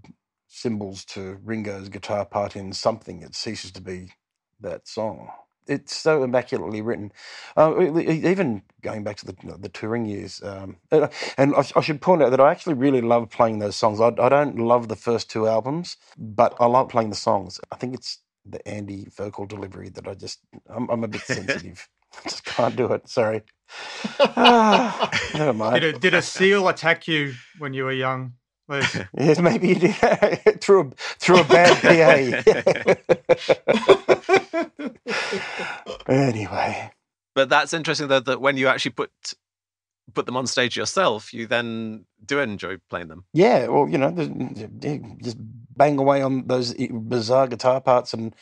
cymbals to ringo's guitar part in something it ceases to be that song it's so immaculately written. Uh, even going back to the the touring years, um, and I, I, should point out that I actually really love playing those songs. I, I, don't love the first two albums, but I love playing the songs. I think it's the Andy vocal delivery that I just I'm, I'm a bit sensitive. I just can't do it. Sorry. ah, never mind. Did a, did a seal attack you when you were young? Liz? yes, maybe you did through a through a bad PA. anyway, but that's interesting though that when you actually put put them on stage yourself, you then do enjoy playing them. Yeah, well, you know, just bang away on those bizarre guitar parts and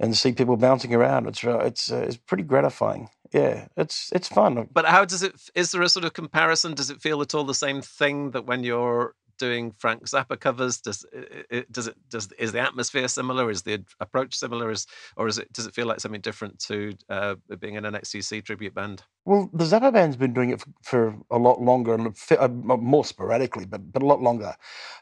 and see people bouncing around. It's it's uh, it's pretty gratifying. Yeah, it's it's fun. But how does it? Is there a sort of comparison? Does it feel at all the same thing that when you're doing Frank Zappa covers? Does it, does it does is the atmosphere similar? Is the approach similar? Is or is it does it feel like something different to uh, being in an XTC tribute band? Well, the Zappa band's been doing it for, for a lot longer and uh, more sporadically, but but a lot longer.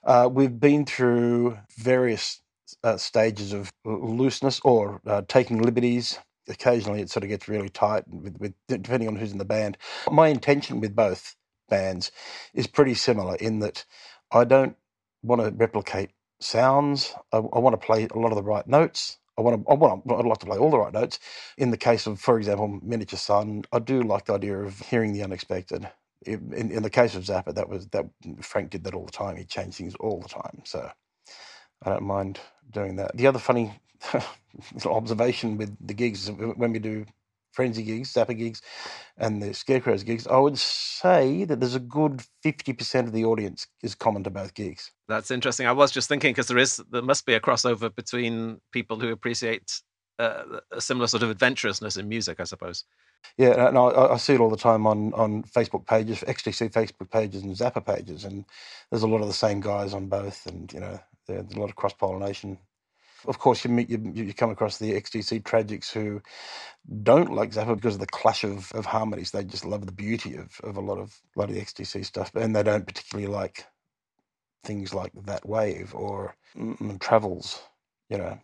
Uh, we've been through various uh, stages of looseness or uh, taking liberties. Occasionally, it sort of gets really tight, with, with depending on who's in the band. My intention with both bands is pretty similar in that I don't want to replicate sounds. I, I want to play a lot of the right notes. I want to, I want to, I'd like to play all the right notes. In the case of, for example, Miniature Sun, I do like the idea of hearing the unexpected. In, in the case of Zappa, that was that Frank did that all the time. He changed things all the time, so I don't mind doing that. The other funny observation with the gigs when we do Frenzy gigs, Zappa gigs, and the Scarecrows gigs, I would say that there's a good 50% of the audience is common to both gigs. That's interesting. I was just thinking because there is there must be a crossover between people who appreciate uh, a similar sort of adventurousness in music, I suppose. Yeah, and I, I, see it all the time on, on Facebook pages, XTC Facebook pages and Zappa pages, and there's a lot of the same guys on both, and you know, there's a lot of cross pollination of course, you meet you, you come across the XTC tragics who don't like Zappa because of the clash of, of harmonies. They just love the beauty of, of a lot of a lot of the XTC stuff, and they don't particularly like things like that wave or mm, travels. You know,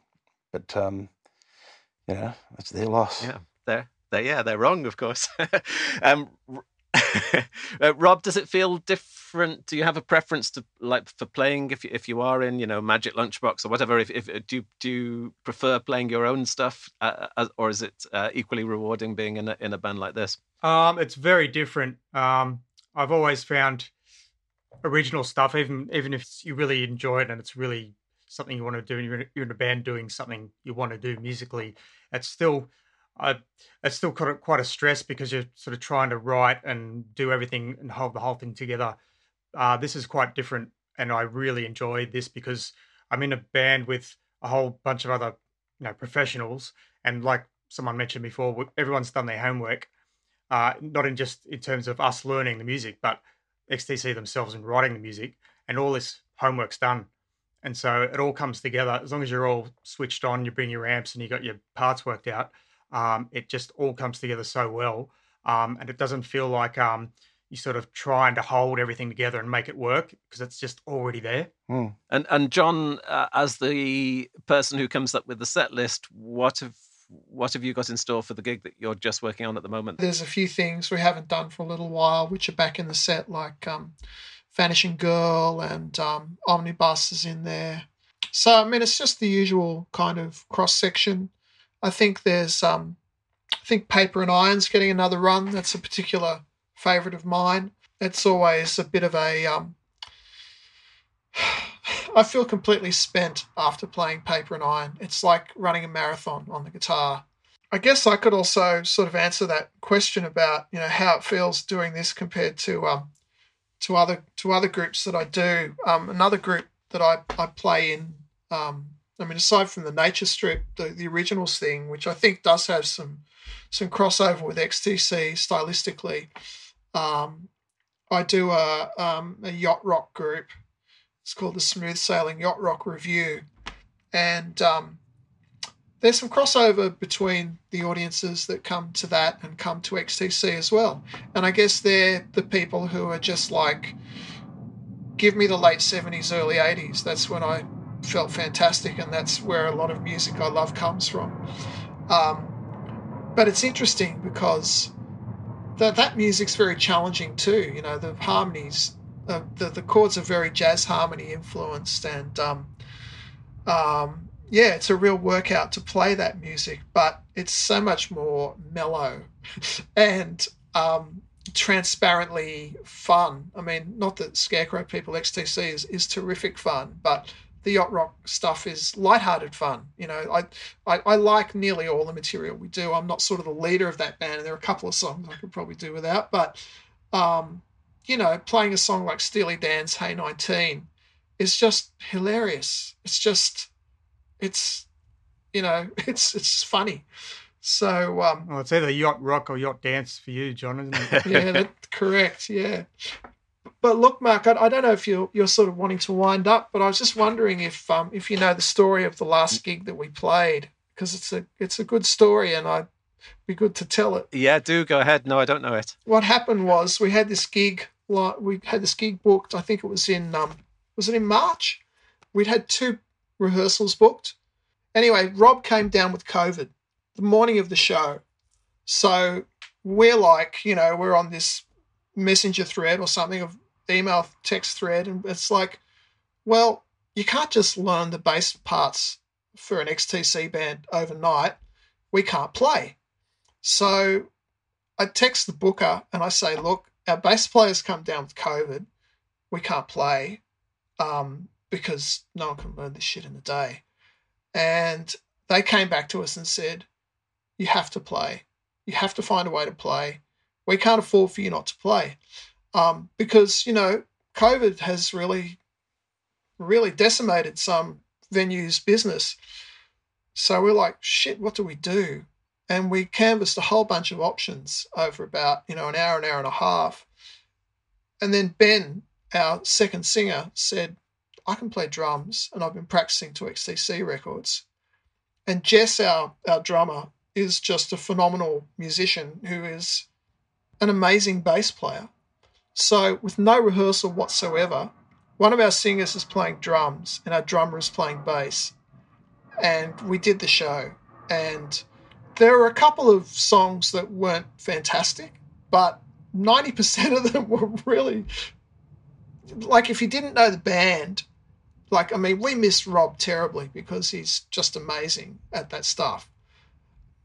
But um, you know, that's their loss. Yeah, they're they yeah they're wrong, of course. um, uh, Rob, does it feel different? Do you have a preference to like for playing if you, if you are in you know Magic Lunchbox or whatever? If, if do you, do you prefer playing your own stuff, uh, as, or is it uh, equally rewarding being in a, in a band like this? Um, it's very different. Um, I've always found original stuff, even even if you really enjoy it and it's really something you want to do, and you're in a band doing something you want to do musically, it's still I, it's still quite a, quite a stress because you're sort of trying to write and do everything and hold the whole thing together. Uh, this is quite different, and I really enjoy this because I'm in a band with a whole bunch of other you know professionals, and like someone mentioned before, everyone's done their homework, uh, not in just in terms of us learning the music, but XTC themselves and writing the music, and all this homework's done. And so it all comes together as long as you're all switched on, you bring your amps and you got your parts worked out um, it just all comes together so well, um, and it doesn't feel like um, you're sort of trying to hold everything together and make it work because it's just already there. Mm. And and John, uh, as the person who comes up with the set list, what have what have you got in store for the gig that you're just working on at the moment? There's a few things we haven't done for a little while, which are back in the set, like um, Vanishing Girl and um, Omnibus is in there. So I mean, it's just the usual kind of cross section. I think there's um, I think Paper and Iron's getting another run. That's a particular favourite of mine. It's always a bit of a um, I feel completely spent after playing Paper and Iron. It's like running a marathon on the guitar. I guess I could also sort of answer that question about you know how it feels doing this compared to um, to other to other groups that I do. Um, another group that I, I play in um, I mean, aside from the nature strip, the, the originals thing, which I think does have some some crossover with XTC stylistically, um, I do a, um, a yacht rock group. It's called the Smooth Sailing Yacht Rock Review, and um, there's some crossover between the audiences that come to that and come to XTC as well. And I guess they're the people who are just like, give me the late 70s, early 80s. That's when I felt fantastic, and that's where a lot of music I love comes from. Um, but it's interesting because that that music's very challenging too. You know, the harmonies, uh, the the chords are very jazz harmony influenced, and um, um, yeah, it's a real workout to play that music. But it's so much more mellow and um, transparently fun. I mean, not that Scarecrow People XTC is, is terrific fun, but the yacht rock stuff is lighthearted fun. You know, I, I, I like nearly all the material we do. I'm not sort of the leader of that band, and there are a couple of songs I could probably do without. But, um, you know, playing a song like Steely Dan's "Hey 19" is just hilarious. It's just, it's, you know, it's it's funny. So, um, well, it's either yacht rock or yacht dance for you, John, isn't it? yeah, that's correct. Yeah. But look, Mark, I, I, don't know if you're you're sort of wanting to wind up, but I was just wondering if um, if you know the story of the last gig that we played because it's a it's a good story and I'd be good to tell it. Yeah, do go ahead. No, I don't know it. What happened was we had this gig like we had this gig booked. I think it was in um, was it in March? We'd had two rehearsals booked. Anyway, Rob came down with COVID the morning of the show, so we're like, you know, we're on this messenger thread or something of email text thread, and it's like, well, you can't just learn the bass parts for an XTC band overnight. We can't play. So I text the booker and I say, look, our bass players come down with COVID. We can't play um, because no one can learn this shit in a day. And they came back to us and said, you have to play. You have to find a way to play. We can't afford for you not to play um, because you know COVID has really, really decimated some venues' business. So we're like, shit, what do we do? And we canvassed a whole bunch of options over about you know an hour, an hour and a half, and then Ben, our second singer, said, "I can play drums, and I've been practicing to XTC records." And Jess, our our drummer, is just a phenomenal musician who is an amazing bass player so, with no rehearsal whatsoever, one of our singers is playing drums and our drummer is playing bass. and we did the show. And there were a couple of songs that weren't fantastic, but 90% of them were really like if you didn't know the band, like I mean, we miss Rob terribly because he's just amazing at that stuff.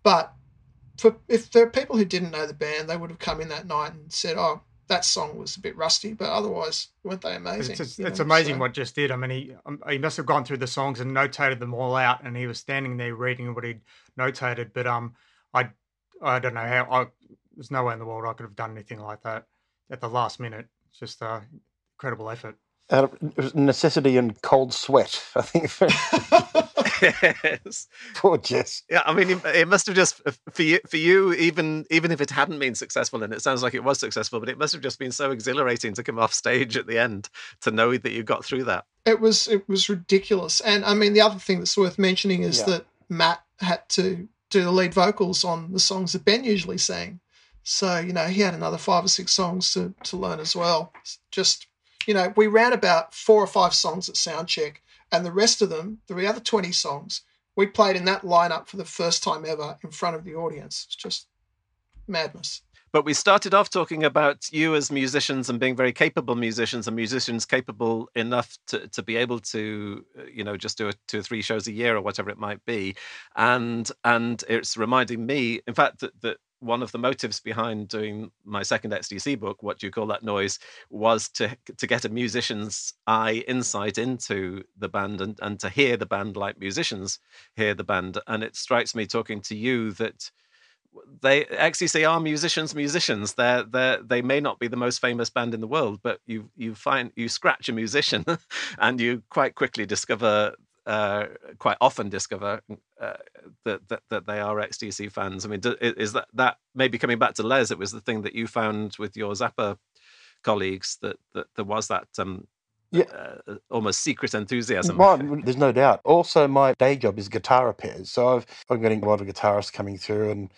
But for if there are people who didn't know the band, they would have come in that night and said, "Oh, that song was a bit rusty," but otherwise, weren't they amazing? It's, it's, it's know? amazing So- what just did. I mean, he um, he must have gone through the songs and notated them all out, and he was standing there reading what he'd notated. But um, I I don't know how. I, there's no way in the world I could have done anything like that at the last minute. It's just uh, incredible effort. Out of necessity and cold sweat, I think. yes. Poor Jess. Yeah, I mean, it- it must have just for you. For you, even even if it hadn't been successful, and it sounds like it was successful, but it must have just been so exhilarating to come off stage at the end to know that you got through that. it was it was ridiculous. And I mean, the other thing that's worth mentioning is Yeah. that Matt had to do the lead vocals on the songs that Ben usually sang. So you know, he had another five or six songs to to learn as well. Just you know, we ran about four or five songs at soundcheck, and the rest of them, the other twenty songs, we played in that lineup for the first time ever in front of the audience. It's just madness. But we started off talking about you as musicians and being very capable musicians and musicians capable enough to, to be able to, uh, you know, just do a, two or three shows a year or whatever it might be. And and it's reminding me, in fact, that, that one of the motives behind doing my second XTC book, what do you call that noise, was to to get a musician's eye insight into the band and, and to hear the band like musicians hear the band. And it strikes me talking to you that they XTC are musicians musicians they're they they may not be the most famous band in the world but you you find you scratch a musician and you quite quickly discover uh, quite often discover uh, that, that that they are XTC fans. I mean, do, is that that maybe coming back to Les? It was the thing that you found with your Zappa colleagues that that there was that um, Yeah. uh, almost secret enthusiasm. Well, there's no doubt. Also, my day job is guitar repairs, so I've I'm getting a lot of guitarists coming through, and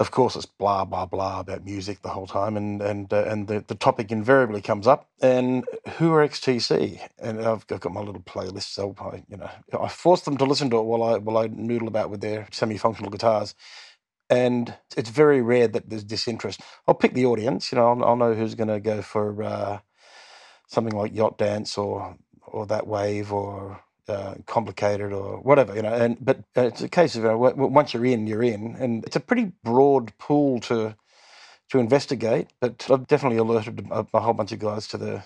of course it's blah blah blah about music the whole time, and and uh, and the, the topic invariably comes up. And who are XTC? And I've, I've got my little playlist, so I you know I force them to listen to it while I while I noodle about with their semi-functional guitars. And it's very rare that there's disinterest. I'll pick the audience, you know. I'll, I'll know who's going to go for uh, something like Yacht Dance or or That Wave or uh, Complicated or whatever, you know. And but uh, it's a case of uh, w- w- once you're in, you're in, and it's a pretty broad pool to to investigate. But I've definitely alerted a, a whole bunch of guys to the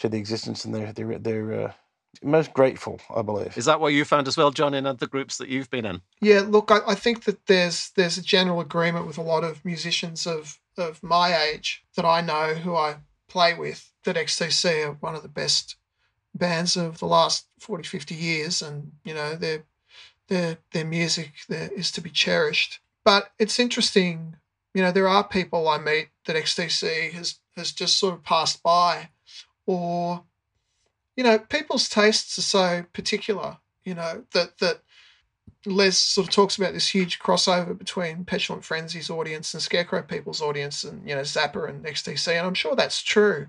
to the existence, and they're they're they're uh, most grateful, I believe. Is that what you found as well, John, in other groups that you've been in? Yeah, look, I, I think that there's there's a general agreement with a lot of musicians of of my age that I know who I play with that XTC are one of the best bands of the last 40, 50 years, and you know their their their music there is to be cherished. But it's interesting, you know, there are people I meet that XTC has has just sort of passed by, or you know, people's tastes are so particular, you know, that that Les sort of talks about this huge crossover between Petulant Frenzy's audience and Scarecrow People's audience, and you know Zappa and XTC, and I'm sure that's true.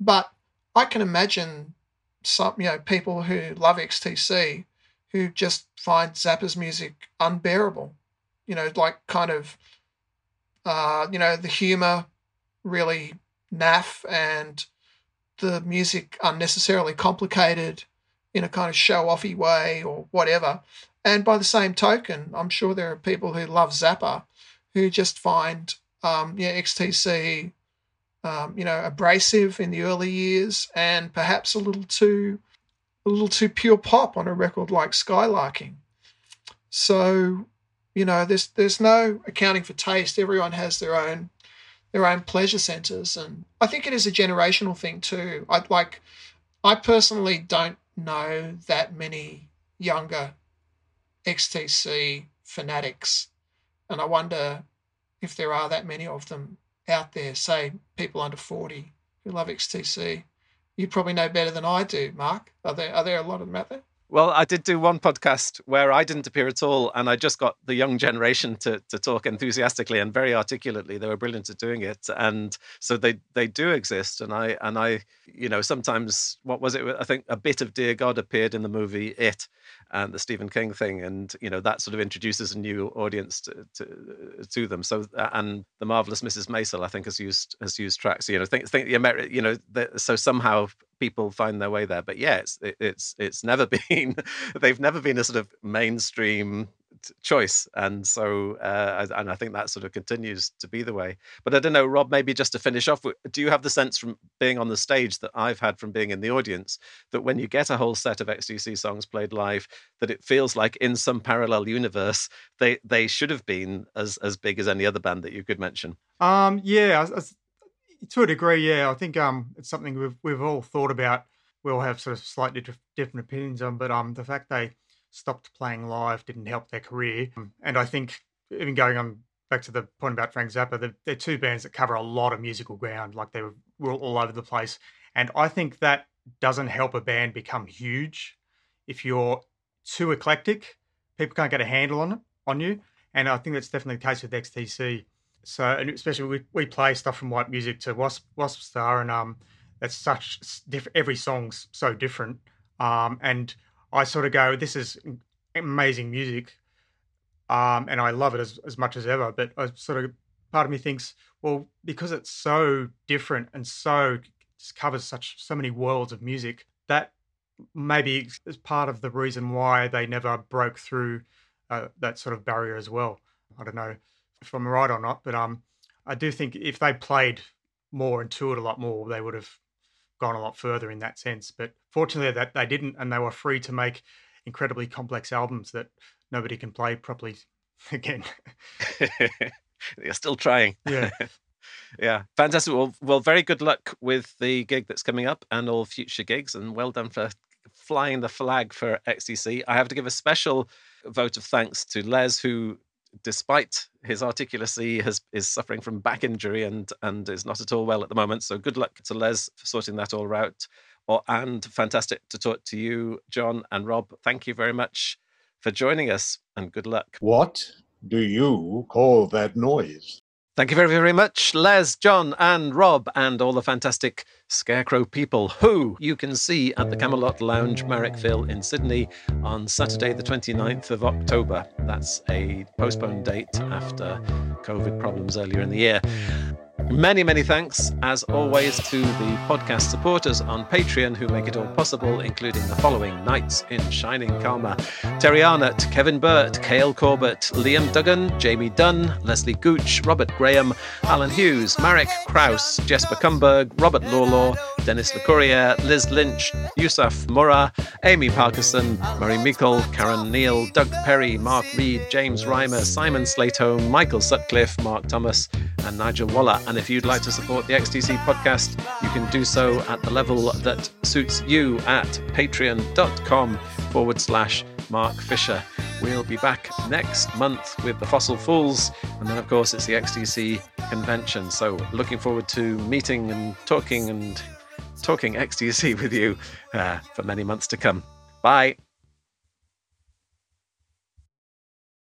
But I can imagine some, you know, people who love XTC who just find Zappa's music unbearable. You know, like kind of, uh, you know, the humor really naff and the music unnecessarily complicated in a kind of show offy way or whatever. And by the same token, I'm sure there are people who love Zappa who just find um, yeah, XTC um, you know, abrasive in the early years and perhaps a little too a little too pure pop on a record like Skylarking. So, you know, there's there's no accounting for taste. Everyone has their own their own pleasure centers and I think it is a generational thing too. I like I personally don't know that many younger XTC fanatics and I wonder if there are that many of them out there, say people under 40 who love XTC. You probably know better than I do, Mark. Are there are there a lot of them out there? Well, I did do one podcast where I didn't appear at all, and I just got the young generation to to talk enthusiastically and very articulately. They were brilliant at doing it, and so they they do exist. And I and I, you know, sometimes what was it? I think a bit of Dear God appeared in the movie It, and the Stephen King thing, and you know that sort of introduces a new audience to to, to them. So uh, and the marvelous Mrs. Maisel, I think, has used has used tracks. You know, think think the Ameri- you know, the, so somehow people find their way there. But yeah, it's it, it's it's never been they've never been a sort of mainstream choice, and so uh, and I think that sort of continues to be the way. But I don't know, Rob. Maybe just to finish off, do you have the sense from being on the stage that I've had from being in the audience that when you get a whole set of XTC songs played live, that it feels like in some parallel universe they they should have been as as big as any other band that you could mention. Um, yeah, to a degree, yeah. I think um, it's something we've we've all thought about. We all have sort of slightly dif- different opinions on, but um, the fact they stopped playing live didn't help their career. Um, and I think even going on back to the point about Frank Zappa, they're, they're two bands that cover a lot of musical ground. Like they were all, all over the place, and I think that doesn't help a band become huge if you're too eclectic. People can't get a handle on it on you, and I think that's definitely the case with XTC. So, and especially we, we play stuff from White Music to Wasp, Wasp Star, and um, that's such diff- every song's so different. Um, and I sort of go, this is amazing music, um, and I love it as, as much as ever. But I sort of part of me thinks, well, because it's so different and so covers such so many worlds of music, that maybe is part of the reason why they never broke through uh, that sort of barrier as well. I don't know if I'm right or not, but um, I do think if they played more and toured a lot more, they would have gone a lot further in that sense. But fortunately, that they didn't, and they were free to make incredibly complex albums that nobody can play properly again. You're still trying. Yeah. yeah, fantastic. Well, well, very good luck with the gig that's coming up and all future gigs, and well done for flying the flag for XTC. I have to give a special vote of thanks to Les, who despite his articulacy, has, is suffering from back injury and and is not at all well at the moment. So good luck to Les for sorting that all out. Or, and fantastic to talk to you, John and Rob. Thank you very much for joining us, and good luck. What do you call that noise? Thank you very, very much, Les, John, and Rob, and all the fantastic Scarecrow people who you can see at the Camelot Lounge, Marrickville in Sydney on Saturday, the 29th of October. That's a postponed date after COVID problems earlier in the year. Many, many thanks, as always, to the podcast supporters on Patreon who make it all possible, including the following Knights in Shining Karma Terry Arnott, Kevin Burt, Cale Corbett, Liam Duggan, Jamie Dunn, Leslie Gooch, Robert Graham, Alan Hughes, Marek Kraus, Jesper Kumberg, Robert Lawlaw, Dennis LeCourrier, Liz Lynch, Yusuf Murrah, Amy Parkinson, Murray Meikle, Karen Neal, Doug Perry, Mark Reed, James Reimer, Simon Slatehome, Michael Sutcliffe, Mark Thomas, and Nigel Waller. And if you'd like to support the XTC podcast, you can do so at the level that suits you at patreon.com forward slash Mark Fisher. We'll be back next month with the Fossil Fools, and then, of course, it's the XTC convention. So, looking forward to meeting and talking and talking XTC with you uh, for many months to come. Bye.